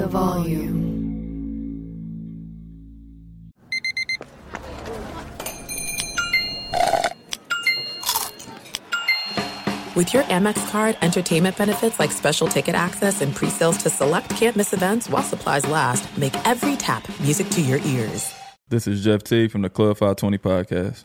the volume. With your Amex card, entertainment benefits like special ticket access and pre-sales to select campus events while supplies last, make every tap music to your ears. This is Jeff Teague from the Club 520 podcast.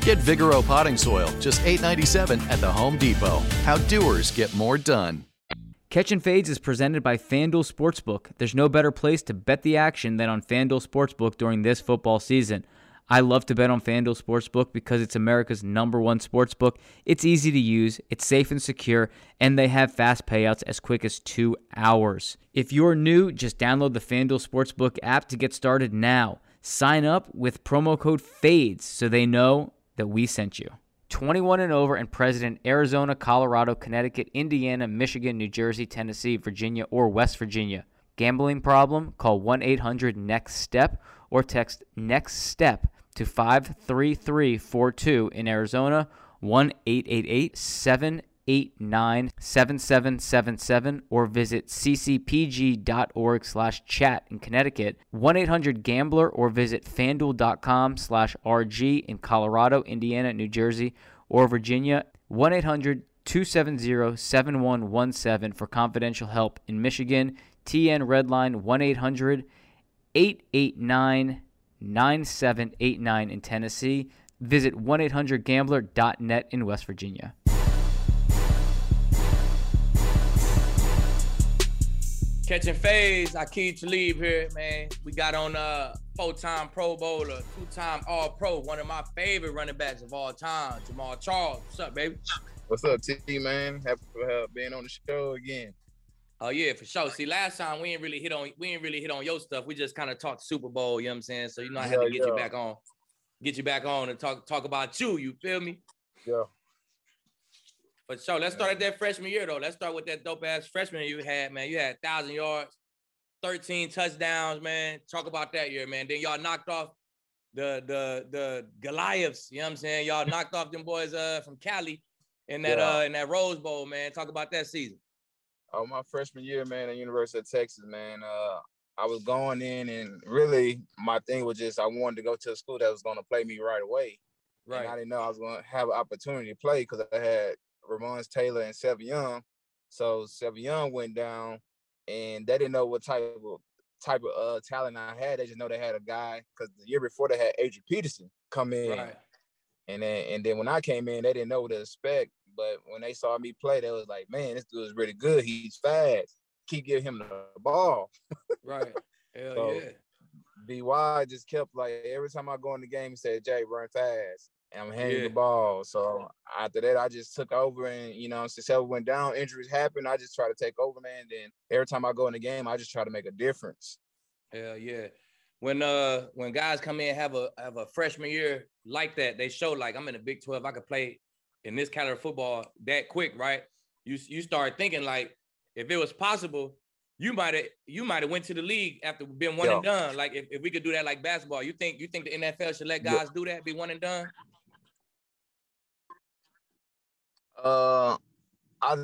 Get Vigoro potting soil, just $8.97 at the Home Depot. How doers get more done. Catching Fades is presented by FanDuel Sportsbook. There's no better place to bet the action than on FanDuel Sportsbook during this football season. I love to bet on FanDuel Sportsbook because it's America's number one sportsbook. It's easy to use, it's safe and secure, and they have fast payouts as quick as two hours. If you're new, just download the FanDuel Sportsbook app to get started now. Sign up with promo code FADES so they know that we sent you. 21 and over and president Arizona, Colorado, Connecticut, Indiana, Michigan, New Jersey, Tennessee, Virginia, or West Virginia. Gambling problem? Call 1 800 NEXT STEP or text NEXT STEP to 53342 in Arizona, 1 888 789 7777 or visit ccpg.org slash chat in Connecticut, 1-800-GAMBLER or visit fanduel.com slash RG in Colorado, Indiana, New Jersey, or Virginia, 1-800-270-7117 for confidential help in Michigan, TN Redline 1-800-889-9789 in Tennessee. Visit 1-800-GAMBLER.net in West Virginia. Catching Fades, Aqib Talib here, man. We got on uh four-time Pro Bowler, two-time All-Pro, one of my favorite running backs of all time, Jamaal Charles. What's up, baby? What's up, T man? Happy for uh, being on the show again. Oh yeah, for sure. See, last time we ain't really hit on we ain't really hit on your stuff. We just kind of talked Super Bowl, you know what I'm saying? So you know I had Yeah, to get yeah. you back on, get you back on and talk talk about you. You feel me? Yeah. For sure. Let's start at that freshman year though. Let's start with that dope ass freshman you had, man. You had thousand yards, 13 touchdowns, man. Talk about that year, man. Then y'all knocked off the the the Goliaths. You know what I'm saying? Y'all knocked off them boys uh from Cali in that Yeah. uh in that Rose Bowl, man. Talk about that season. Oh, my freshman year, man, at University of Texas, man. Uh, I was going in, and really, my thing was just I wanted to go to a school that was going to play me right away. And I didn't know I was going to have an opportunity to play because I had Ramonce Taylor and Selvin Young. So Selvin Young went down, and they didn't know what type of type of uh, talent I had. They just know they had a guy because the year before they had Adrian Peterson come in. Right. And then and then when I came in, they didn't know what to expect. But when they saw me play, they was like, "Man, this dude is really good. He's fast. Keep giving him the ball." Right. Hell So, yeah. By just kept like every time I go in the game, he said, "Jay, run fast." I'm handing Yeah. the ball. So after that, I just took over, and you know, since Elvis went down, injuries happened. I just try to take over, man. Then every time I go in the game, I just try to make a difference. Hell yeah. When uh when guys come in have a have a freshman year like that, they show like I'm in the Big 12, I could play in this kind of football that quick, right? You you start thinking like if it was possible, you might have you might have went to the league after being one and done. Like if, if we could do that like basketball, you think you think the NFL should let Yeah. guys do that, be one and done? Uh, I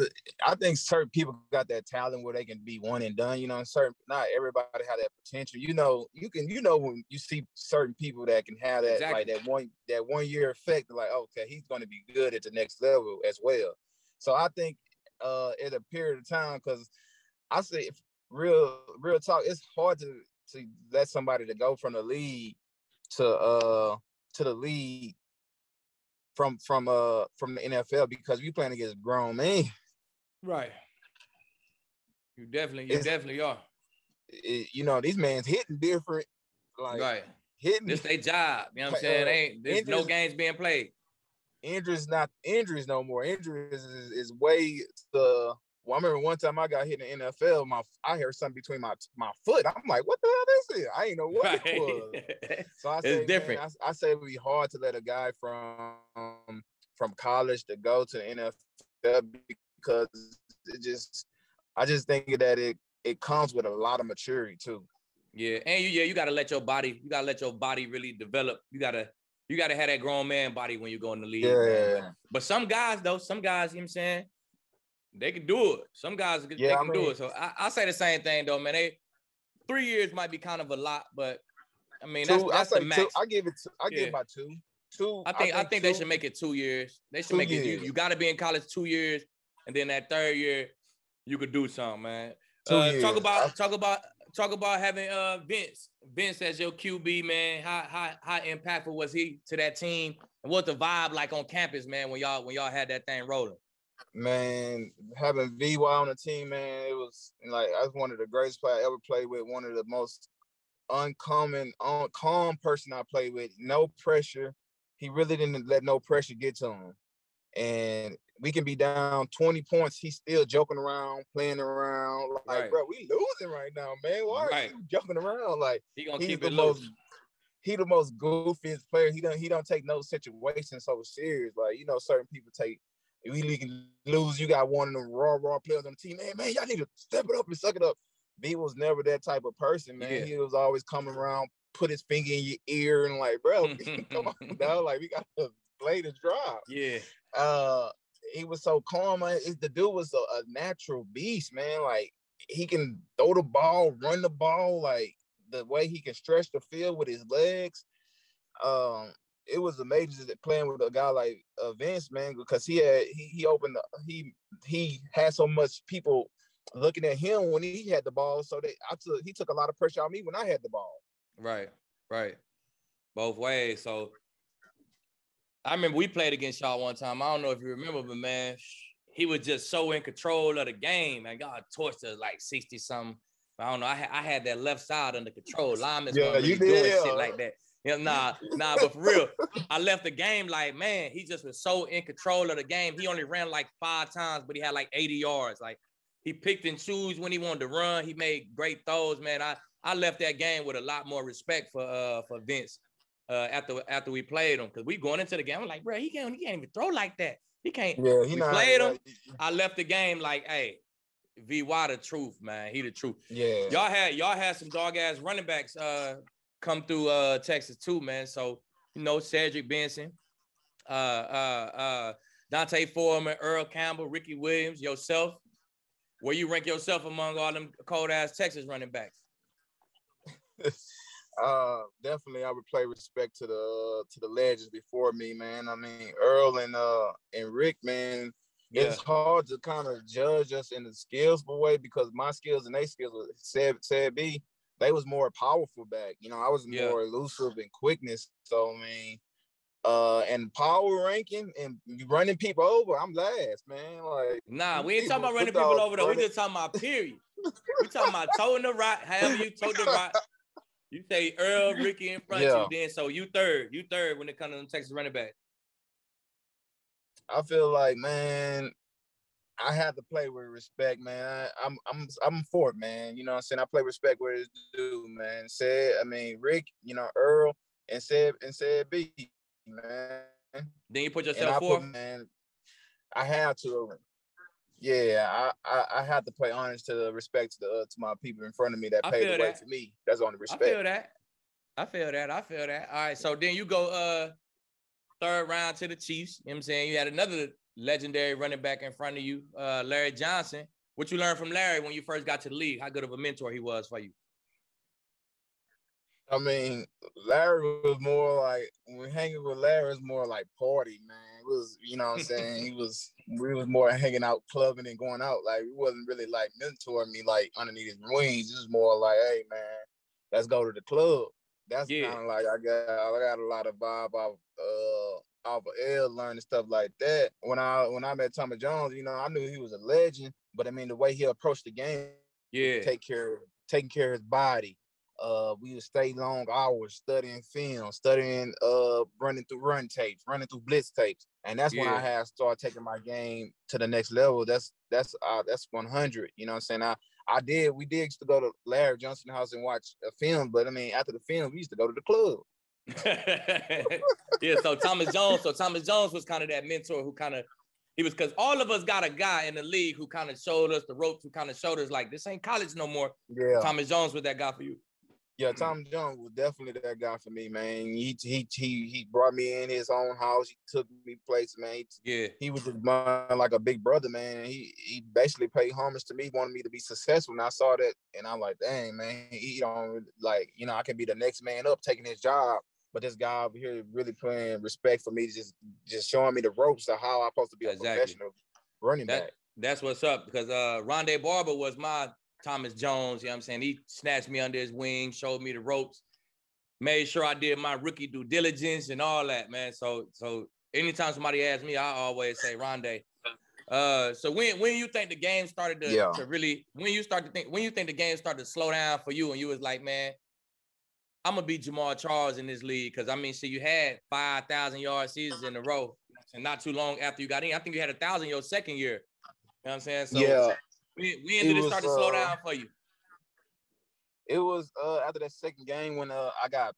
I think certain people got that talent where they can be one and done. You know, and certain not everybody have that potential. You know, you can you know when you see certain people that can have that like that one that one year effect. Like, okay, he's going to be good at the next level as well. So I think uh, at a period of time, because I say if real real talk, it's hard to to let somebody to go from the league to uh to the league from from uh from the NFL because we playing against grown men. Right. You definitely, you it's, definitely are. It, you know, these man's hitting different. Like right. hitting this their job. You know what I'm saying? Uh, ain't there's no games being played. Injuries not injuries no more. Injuries is, is way the well, I remember one time I got hit in the NFL. My I heard something between my my foot. I'm like, what the hell is it? I ain't know what right. it was. So I say, different. Man, I, I, say it would be hard to let a guy from from college to go to the NFL because it just I just think that it it comes with a lot of maturity too. Yeah, and you yeah you got to let your body you got to let your body really develop. You got to you got to have that grown man body when you go in the league. Yeah. Man. But some guys though, some guys, you know what I'm saying, they can do it. Some guys yeah, they can I mean, do it. So I, I say the same thing though, man. They three years might be kind of a lot, but I mean two, that's, that's I the max. Two, I give it. Two, I yeah. give about two. Two. I think. I think, I think two, they should make it two years. They should make years. it. You, you got to be in college two years, and then that third year, you could do something, man. Uh, talk about talk about talk about having uh Vince Vince as your QB, man. How how how impactful was he to that team? And what the vibe like on campus, man, when y'all when y'all had that thing rolling? Man, having VY on the team, man, it was like I was one of the greatest players I ever played with. One of the most uncommon, un- calm person I played with. No pressure. He really didn't let no pressure get to him. And we can be down 20 points. He's still joking around, playing around. Like, right. bro, we losing right now, man. Why right. are you joking around? Like, he gonna he's the most he the most goofiest player. He don't he don't take no situation so serious. Like, you know, certain people take we can lose. You got one of them raw, raw players on the team. Man, man, y'all need to step it up and suck it up. B was never that type of person, man. Yeah. He was always coming around, put his finger in your ear, and like, bro, come on, dog. Like, we got to play the drive. Yeah. Uh, he was so calm. Man. The dude was a, a natural beast, man. Like, he can throw the ball, run the ball, like the way he can stretch the field with his legs. Um, it was amazing that playing with a guy like uh, Vince, man, because he had he, he opened the, he he had so much people looking at him when he had the ball. So they I took he took a lot of pressure on me when I had the ball. Right, right, both ways. So I remember we played against y'all one time. I don't know if you remember, but man, he was just so in control of the game. And God torched us like sixty something. I don't know. I, I had that left side under control. Linemen yeah, really you did, doing shit like that. Yeah, nah, nah, but for real, I left the game like, man, he just was so in control of the game. He only ran like five times, but he had like 80 yards. Like he picked and choose when he wanted to run. He made great throws, man. I I left that game with a lot more respect for uh for Vince uh after after we played him because we going into the game. I'm like, bro, he can't he can't even throw like that. He can't. Yeah, he we played him. I left the game like, hey, VY the truth, man. He the truth. Yeah. Y'all had y'all had some dog ass running backs uh come through uh Texas too, man. So you know Cedric Benson, uh uh uh D'Onta Foreman, Earl Campbell, Ricky Williams, yourself. Where you rank yourself among all them cold ass Texas running backs? uh definitely I would play respect to the to the legends before me, man. I mean Earl and uh and Rick, man. Yeah. It's hard to kind of judge us in the skills way because my skills and their skills said said B they was more powerful back. You know, I was yeah. more elusive and quickness. So I mean, uh, and power ranking and running people over, I'm last, man. Like, nah, we ain't talking about running people over though. We just talking about period. we talking about toting the rock. however you toe the rock, You say Earl, Ricky in front yeah. of you, then so you third, you third when it comes to the Texas running back. I feel like, man, I have to play with respect, man. I, am I'm, I'm I'm for it, man. You know what I'm saying? I play respect where it's due, man. Said, I mean, Rick, you know, Earl, and said and said B, man. Then you put yourself for man. I have to. Yeah, I, I I have to play honest to the respect to the uh, to my people in front of me that paid the way to me. That's on the respect. I feel that. I feel that. I feel that. All right. So then you go uh third round to the Chiefs. You know what I'm saying? You had another legendary running back in front of you, uh, Larry Johnson. What you learned from Larry when you first got to the league? How good of a mentor he was for you? I mean, Larry was more like when hanging with Larry was more like party, man. It was, you know what I'm saying? he was we was more hanging out, clubbing and going out. Like we wasn't really like mentoring me like underneath his wings. It was more like, hey man, let's go to the club. That's yeah. kind of like I got I got a lot of vibe of uh off of L learning stuff like that. When I when I met Thomas Jones, you know, I knew he was a legend, but I mean the way he approached the game, yeah, take care taking care of his body. Uh, we would stay long hours studying film, studying uh running through run tapes, running through blitz tapes, and that's yeah. when I had started taking my game to the next level. That's that's uh that's 100. You know what I'm saying? I I did. We did used to go to Larry Johnson house and watch a film, but I mean after the film, we used to go to the club. yeah, so Thomas Jones, so Thomas Jones was kind of that mentor who kind of he was because all of us got a guy in the league who kind of showed us the ropes, who kind of showed us like this ain't college no more. Yeah, Thomas Jones was that guy for you. Yeah, Tom Jones was definitely that guy for me, man. He he he he brought me in his own house. He took me places, man. He, yeah, he was just like a big brother, man. He he basically paid homage to me, wanted me to be successful. And I saw that, and I'm like, dang, man. He don't like, you know, I can be the next man up, taking his job. But this guy over here really playing respect for me, just just showing me the ropes of how I'm supposed to be a professional running that, back. That's what's up because uh Rondé Barber was my Thomas Jones. You know what I'm saying? He snatched me under his wing, showed me the ropes, made sure I did my rookie due diligence and all that, man. So so anytime somebody asks me, I always say Rondé. Uh so when when you think the game started to, yeah. to really when you start to think when you think the game started to slow down for you and you was like, man, I'm gonna be Jamaal Charles in this league because I mean, see, you had five thousand yard seasons in a row, and not too long after you got in, I think you had a thousand your second year. You know what I'm saying? So yeah. When, when did it, it start to slow uh, down for you? It was uh, after that second game when uh, I got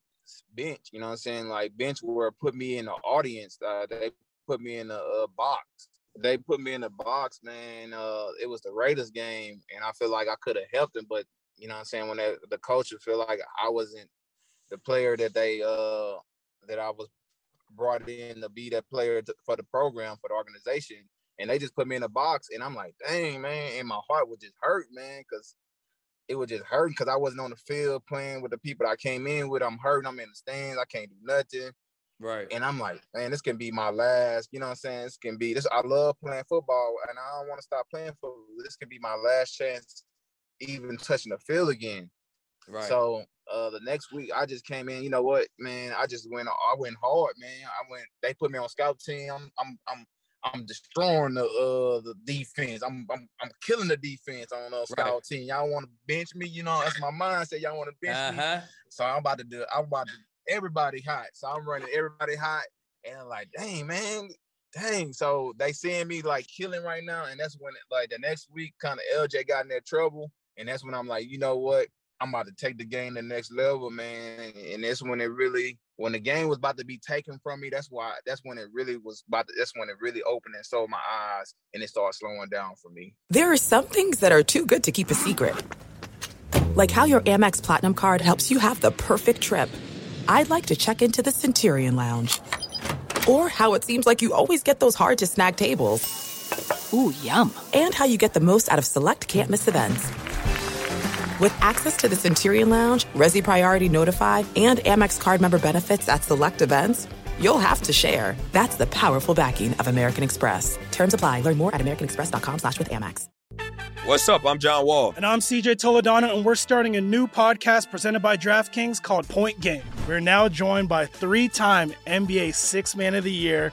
bench. You know what I'm saying? Like bench where put me in the audience. Uh, they put me in the uh, box. They put me in the box, man. Uh, it was the Raiders game, and I feel like I could have helped them, but you know what I'm saying? When they, the coach feel like I wasn't the player that they uh that I was brought in to be that player to, for the program for the organization, and they just put me in a box, and I'm like, dang man, and my heart would just hurt, man, because it would just hurt because I wasn't on the field playing with the people I came in with. I'm hurting. I'm in the stands. I can't do nothing. Right. And I'm like, man, this can be my last. You know what I'm saying? This can be this. I love playing football, and I don't want to stop playing football. This can be my last chance, even touching the field again. Right. So uh the next week I just came in, you know what, man, I just went I went hard, man. I went they put me on scout team. I'm I'm I'm I'm destroying the uh the defense. I'm I'm I'm killing the defense on a scout right. team. Y'all want to bench me, you know, that's my mindset. Y'all want to bench uh-huh. me. So I'm about to do I'm about to everybody hot. So I'm running everybody hot. And I'm like, dang, man, dang. So they seeing me like killing right now. And that's when it, like the next week, kind of LJ got in that trouble. And that's when I'm like, you know what? I'm about to take the game to the next level, man. And that's when it really, when the game was about to be taken from me, that's why, that's when it really was about to, that's when it really opened and sold my eyes and it started slowing down for me. There are some things that are too good to keep a secret. Like how your Amex Platinum card helps you have the perfect trip. I'd like to check into the Centurion Lounge. Or how it seems like you always get those hard to snag tables. Ooh, yum. And how you get the most out of select can't miss events. With access to the Centurion Lounge, Resy Priority Notified, and Amex card member benefits at select events, you'll have to share. That's the powerful backing of American Express. Terms apply. Learn more at americanexpress.com slash with Amex. What's up? I'm John Wall. And I'm CJ Toledano, and we're starting a new podcast presented by DraftKings called Point Game. We're now joined by three-time NBA Six Man of the Year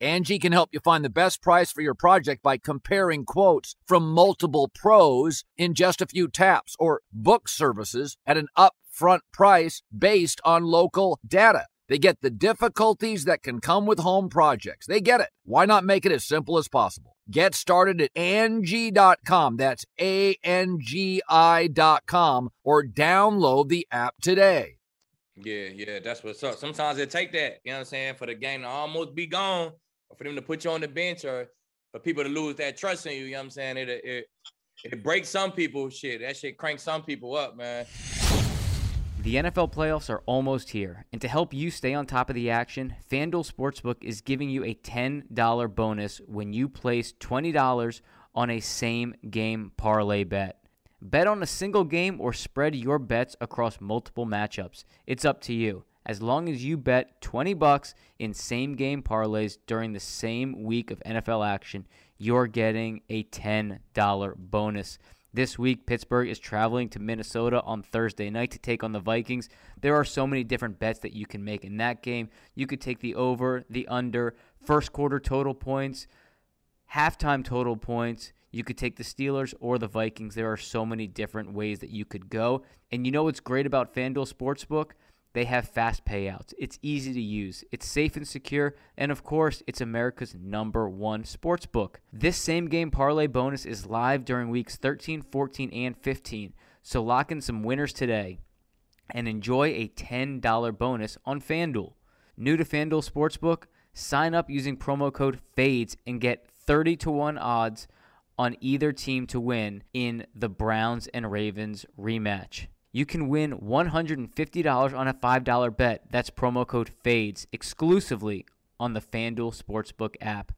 Angie can help you find the best price for your project by comparing quotes from multiple pros in just a few taps or book services at an upfront price based on local data. They get the difficulties that can come with home projects. They get it. Why not make it as simple as possible? Get started at Angie.com. That's A N G I.com or download the app today. Yeah, yeah, that's what's up. Sometimes it take that, you know what I'm saying, for the game to almost be gone or for them to put you on the bench or for people to lose that trust in you, you know what I'm saying? It it it breaks some people shit. That shit cranks some people up, man. The NFL playoffs are almost here, and to help you stay on top of the action, FanDuel Sportsbook is giving you a $10 bonus when you place $20 on a same game parlay bet. Bet on a single game or spread your bets across multiple matchups. It's up to you as long as you bet 20 bucks in same game parlays during the same week of NFL action, you're getting a $10 bonus. This week, Pittsburgh is traveling to Minnesota on Thursday night to take on the Vikings. There are so many different bets that you can make in that game. You could take the over, the under, first quarter total points, halftime total points. You could take the Steelers or the Vikings. There are so many different ways that you could go. And you know what's great about FanDuel Sportsbook? They have fast payouts. It's easy to use, it's safe and secure, and of course, it's America's number one sports book. This same game parlay bonus is live during weeks 13, 14, and 15. So lock in some winners today and enjoy a $10 bonus on FanDuel. New to FanDuel Sportsbook? Sign up using promo code FADES and get 30 to 1 odds on either team to win in the Browns and Ravens rematch you can win $150 on a $5 bet. That's promo code FADES exclusively on the FanDuel Sportsbook app.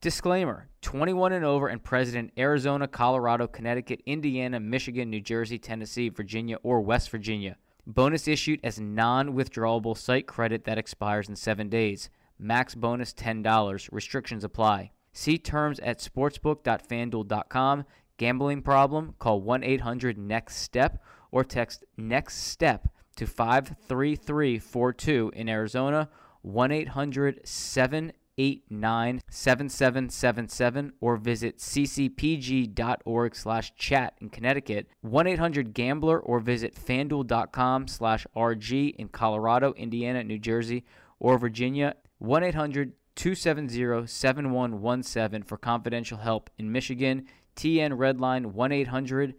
Disclaimer 21 and over and president Arizona, Colorado, Connecticut, Indiana, Michigan, New Jersey, Tennessee, Virginia, or West Virginia. Bonus issued as non withdrawable site credit that expires in seven days. Max bonus $10. Restrictions apply. See terms at sportsbook.fanduel.com. Gambling problem? Call 1 800 NEXT STEP or text next step to 53342 in Arizona, 1 800 789 7777, or visit ccpg.org slash chat in Connecticut, 1 800 Gambler, or visit fanduel.com slash RG in Colorado, Indiana, New Jersey, or Virginia, 1 800 270 7117 for confidential help in Michigan, TN Redline 1 800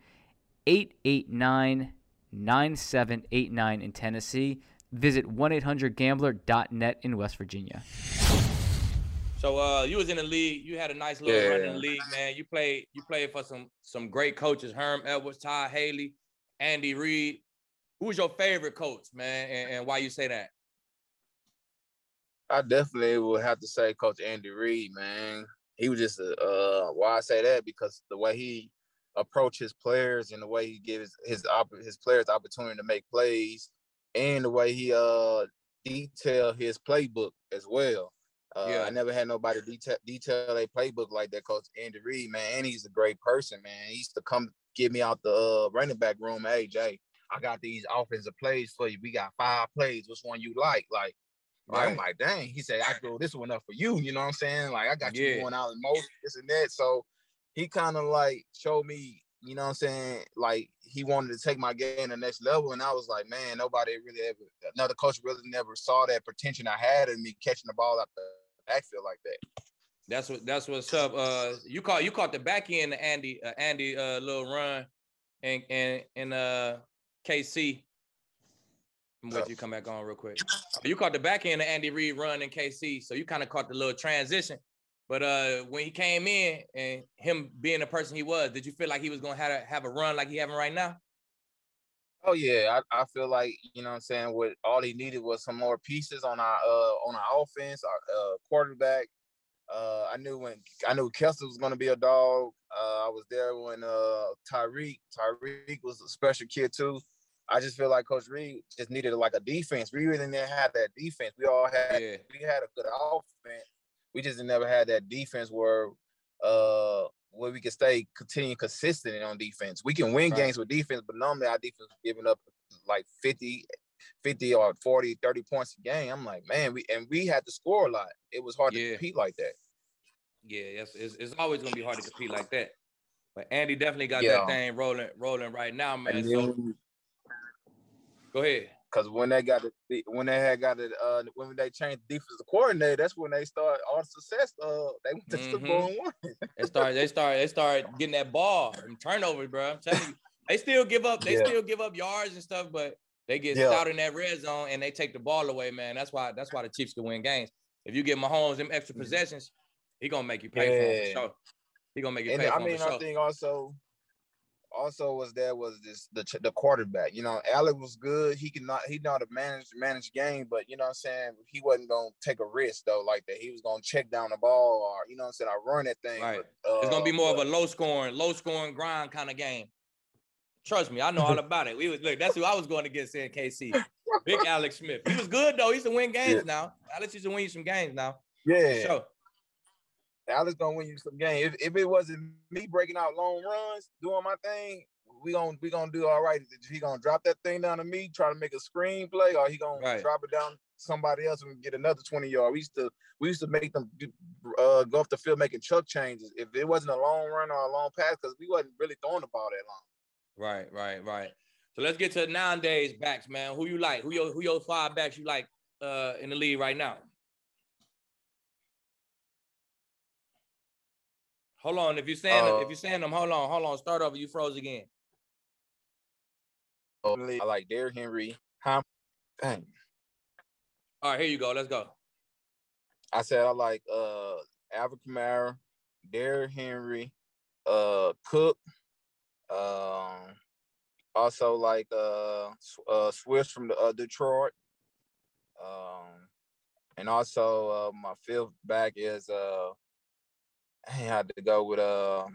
889 9789 in Tennessee. Visit 1-800-GAMBLER.net in West Virginia. So uh, you was in the league. You had a nice little yeah. run in the league, man. You played you played for some some great coaches: Herm Edwards, Todd Haley, Andy Reid. Who was your favorite coach, man, and, and why you say that? I definitely would have to say Coach Andy Reid, man. He was just a, uh, why I say that because the way he approach his players and the way he gives his his players opportunity to make plays and the way he uh detail his playbook as well. Uh, yeah. I never had nobody detail detail a playbook like that. Coach Andy Reid, man, and he's a great person, man. He used to come get me out the uh, running back room. Hey, Jay, I got these offensive plays for you. We got five plays. Which one you like? Like, right. I'm like, dang. He said, I throw this one up for you. You know what I'm saying? Like, I got yeah. you going out in most this and that. So he kind of like showed me, you know what I'm saying, like he wanted to take my game to the next level. And I was like, man, nobody really ever, another coach really never saw that potential I had in me catching the ball out the backfield like that. That's what that's what's up. Uh, you caught you caught the back end of Andy uh, Andy uh, little run and and and uh KC. I'm you come back on real quick. You caught the back end of Andy Reid run in KC, so you kind of caught the little transition. But uh, when he came in and him being the person he was, did you feel like he was gonna have a, have a run like he having right now? Oh yeah, I, I feel like you know what I'm saying. What all he needed was some more pieces on our uh on our offense, our uh, quarterback. Uh, I knew when I knew Kessler was to be a dog. Uh, I was there when uh, Tyreek Tyreek was a special kid too. I just feel like Coach Reid just needed like a defense. We really didn't have that defense. We all had yeah. we had a good offense. We just never had that defense where uh where we can stay continue consistent on defense. We can win right. games with defense, but normally our defense is giving up like 50, 50 or 40, 30 points a game. I'm like, man, we and we had to score a lot. It was hard yeah. to compete like that. Yeah, it's, it's, it's always gonna be hard to compete like that. But Andy definitely got yeah. that thing rolling, rolling right now, man. So go ahead. Because when they got the when they had got it, uh, when they changed the defensive coordinator, that's when they started all the success. Uh, they went to mm-hmm. Super Bowl one. they start, they start, they start getting that ball and turnovers, bro. I'm telling you, they still give up, they yeah. still give up yards and stuff, but they get yeah. stout in that red zone and they take the ball away, man. That's why that's why the Chiefs can win games. If you get Mahomes them extra mm-hmm. possessions, he gonna make you pay yeah. for it. for sure. He gonna make you and pay. I mean, I think also, also was there was this the the quarterback. You know, Alec was good. He can not he know how to manage manage game, but you know what I'm saying he wasn't gonna take a risk though like that. He was gonna check down the ball or you know what I'm saying I run that thing. Right. But, uh, it's gonna be more but, of a low scoring, low scoring grind kind of game. Trust me, I know all about it. We was look, that's who I was going against get in KC. Big Alex Smith. He was good though. He's to win games yeah. now. Alex used to win you some games now. Yeah. Sure. Alex gonna win you some games. If, if it wasn't me breaking out long runs, doing my thing, we gonna we gonna do all right. He gonna drop that thing down to me, try to make a screen play, or he gonna right. drop it down somebody else and get another 20 yard. We used to we used to make them uh, go off the field making chuck changes. If it wasn't a long run or a long pass, because we wasn't really throwing the ball that long. Right, right, right. So let's get to nowadays backs, man. Who you like? Who your who your five backs you like uh in the league right now? Hold on. If you're saying uh, if you're saying them, hold on, hold on. Start over. You froze again. I like Derrick Henry. Huh? Dang. All right, here you go. Let's go. I said I like uh Alvin Kamara, Derrick Henry, uh Cook, um also like uh uh Swift from the, uh, Detroit. Um and also uh my fifth back is uh I had to go with uh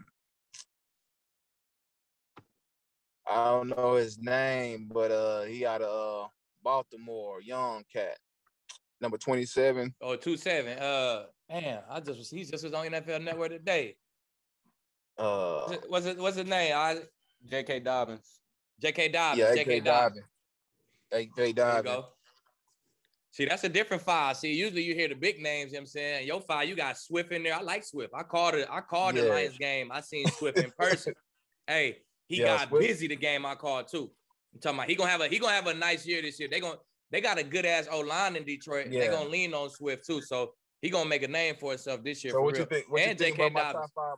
I don't know his name, but uh he got a uh, Baltimore young cat, number 27. Oh, 27. Uh man, I just was he just was on NFL network today. Uh what's it what's his name? I J.K. Dobbins. J.K. Dobbins. Yeah, J.K. Dobbins. J.K. Dobbins. See, that's a different five. See, usually you hear the big names, you know what I'm saying? Your five, you got Swift in there. I like Swift. I called it, I called yeah. the Lions game. I seen Swift in person. hey, he yeah, got Swift. busy the game I called too. I'm talking about he gonna have a he gonna have a nice year this year. They gonna they got a good ass O line in Detroit. Yeah. They gonna lean on Swift too. So he gonna make a name for himself this year. So what real. you think? What and you think about my top five?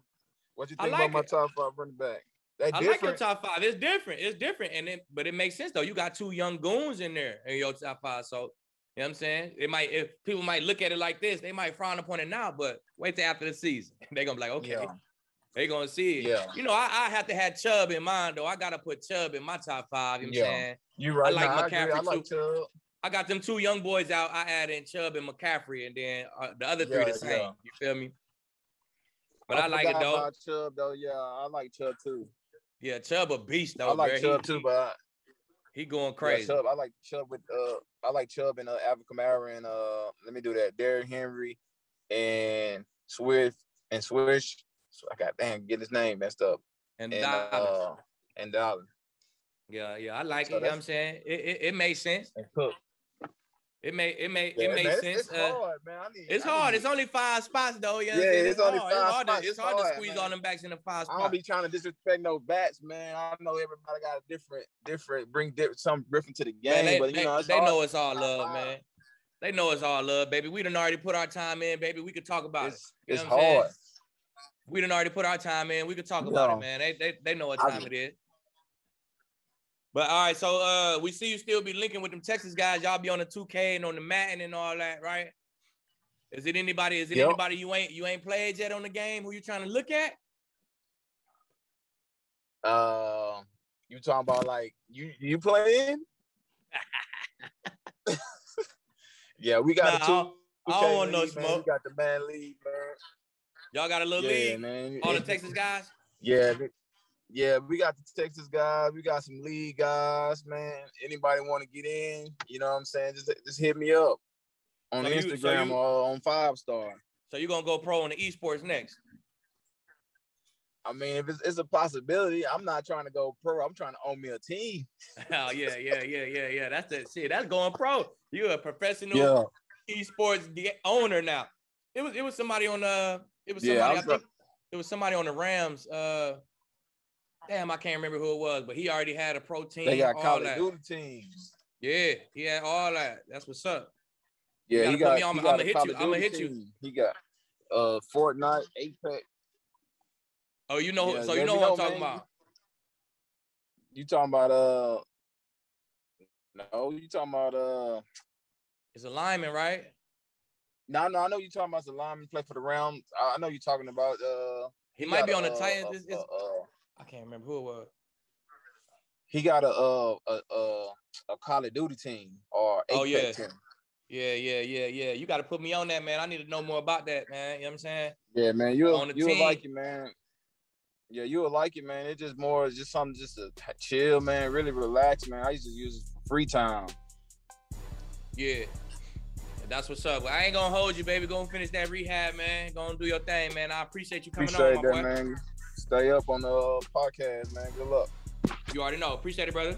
What you think like about my top five running back? They I like your top five. It's different. It's different, and it, but it makes sense though. You got two young goons in there in your top five. So you know what I'm saying? It might if people might look at it like this, they might frown upon it now, but wait till after the season. They're gonna be like, okay. Yeah. They're gonna see it. Yeah. You know, I, I have to have Chubb in mind though. I gotta put Chubb in my top five. You know what I'm saying? You right. I like McCaffrey I, I like too. Chubb. I got them two young boys out. I add in Chubb and McCaffrey, and then uh, the other three yeah, the same. You feel me? But I, I like it though. Chubb though, yeah, I like Chubb too. Yeah, Chubb a beast though. I like bro. Chubb he, too, but he going crazy. Yeah, Chubb, I like Chubb with uh I like Chubb and uh Alvin Kamara and uh let me do that. Derrick Henry and Swift and Swish. So I got damn get his name messed up. And, and. Uh, and Dallas. Yeah, yeah, I like so it. You know what I'm saying? It, it, it makes sense. And Cook. It may it may yeah, it makes man, sense. It's, it's uh, hard, man. I need, it's I hard. Need... It's only five spots though. You yeah, it's, it's, only hard. five it's hard spots. To, it's hard, hard to squeeze man. all them backs in the five spots. I don't be trying to disrespect no bats, man. I know everybody got a different, different, bring different, some different to the game. Man, they, but you know, they know it's all love, man. They know it's all love, baby. We done already put our time in, baby. We could talk about it's, it. it's hard. We done already put our time in. We could talk about it, man. They they, they know what time I, it is. But all right, so uh, we see you still be linking with them Texas guys. Y'all be on the 2K and on the Madden and all that, right? Is it anybody? Is it yep. anybody you ain't you ain't played yet on the game? Who you trying to look at? Uh, you talking about like you you playing? yeah, we got nah, two. I don't want no smoke. Man. We got the man league, man. Y'all got a little yeah, league, man. All the Texas guys. Yeah, yeah, we got the Texas guys. We got some league guys, man. Anybody want to get in? You know what I'm saying? Just just hit me up on so Instagram so you, or on Five Star. So you're gonna go pro in the esports next? I mean, if it's, it's, a possibility, I'm not trying to go pro. I'm trying to own me a team. oh yeah, yeah, yeah, yeah, yeah. That's that shit. That's going pro. You're a professional yeah. esports owner now. It was it was somebody on the it was somebody yeah, I, was I think it was somebody on the Rams. Uh damn, I can't remember who it was, but he already had a pro team. They got Call of Duty teams. Yeah, he had all that. That's what's up. Yeah, he got. I'm, gonna hit you. I'm gonna hit you. He got uh Fortnite, Apex. Oh, you know, yeah, so you know what I'm talking man. about. You talking about uh? No, you talking about uh? It's a lineman, right? No, no, I know you talking about the lineman play for the Rams. I know you're talking about uh. He, he might be on the uh, Titans. Uh, uh, I can't remember who it was. He got a uh a a, a Call of Duty team or oh yeah. Team. Yeah, yeah, yeah, yeah. You got to put me on that, man. I need to know more about that, man. You know what I'm saying? Yeah, man. You'll you'll like it, man. Yeah, you'll like it, man. It's just more it's just something just to chill, man. Really relax, man. I used to use it for free time. Yeah. That's what's up. Well, I ain't gonna hold you, baby. Go and finish that rehab, man. Go and do your thing, man. I appreciate you coming appreciate on, my that, boy. man. Stay up on the podcast, man. Good luck. You already know. Appreciate it, brother.